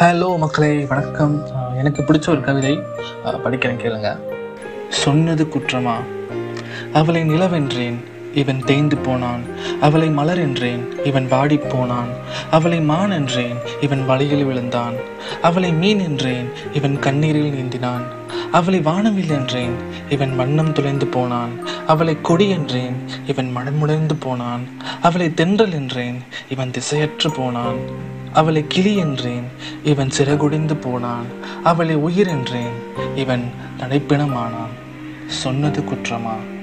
Hello மக்களே வணக்கம். எனக்கு பிடிச்ச ஒரு கவிதை படிக்கிறேன் கேளுங்க. சொன்னது குற்றமா? அவளை நிலவென்றேன் இவன் தேய்ந்து போனான். அவளை மலர் என்றேன் இவன் வாடி போனான். அவளை மான் என்றேன் இவன் வலையில் விழுந்தான். அவளை மீன் என்றேன் இவன் கண்ணீரில் நீந்தினான். அவளை வானவில் என்றேன் இவன் வண்ணம் துளைந்து போனான். அவளை கொடி என்றேன் இவன் மனமுடைந்து போனான். அவளை தென்றல் என்றேன் இவன் திசையற்று போனான். அவளை கிளி என்றேன். இவன் சிறகுடிந்து போனான். அவளை உயிர் என்றேன். இவன் நடைப்பிணமானான் சொன்னது குற்றமா?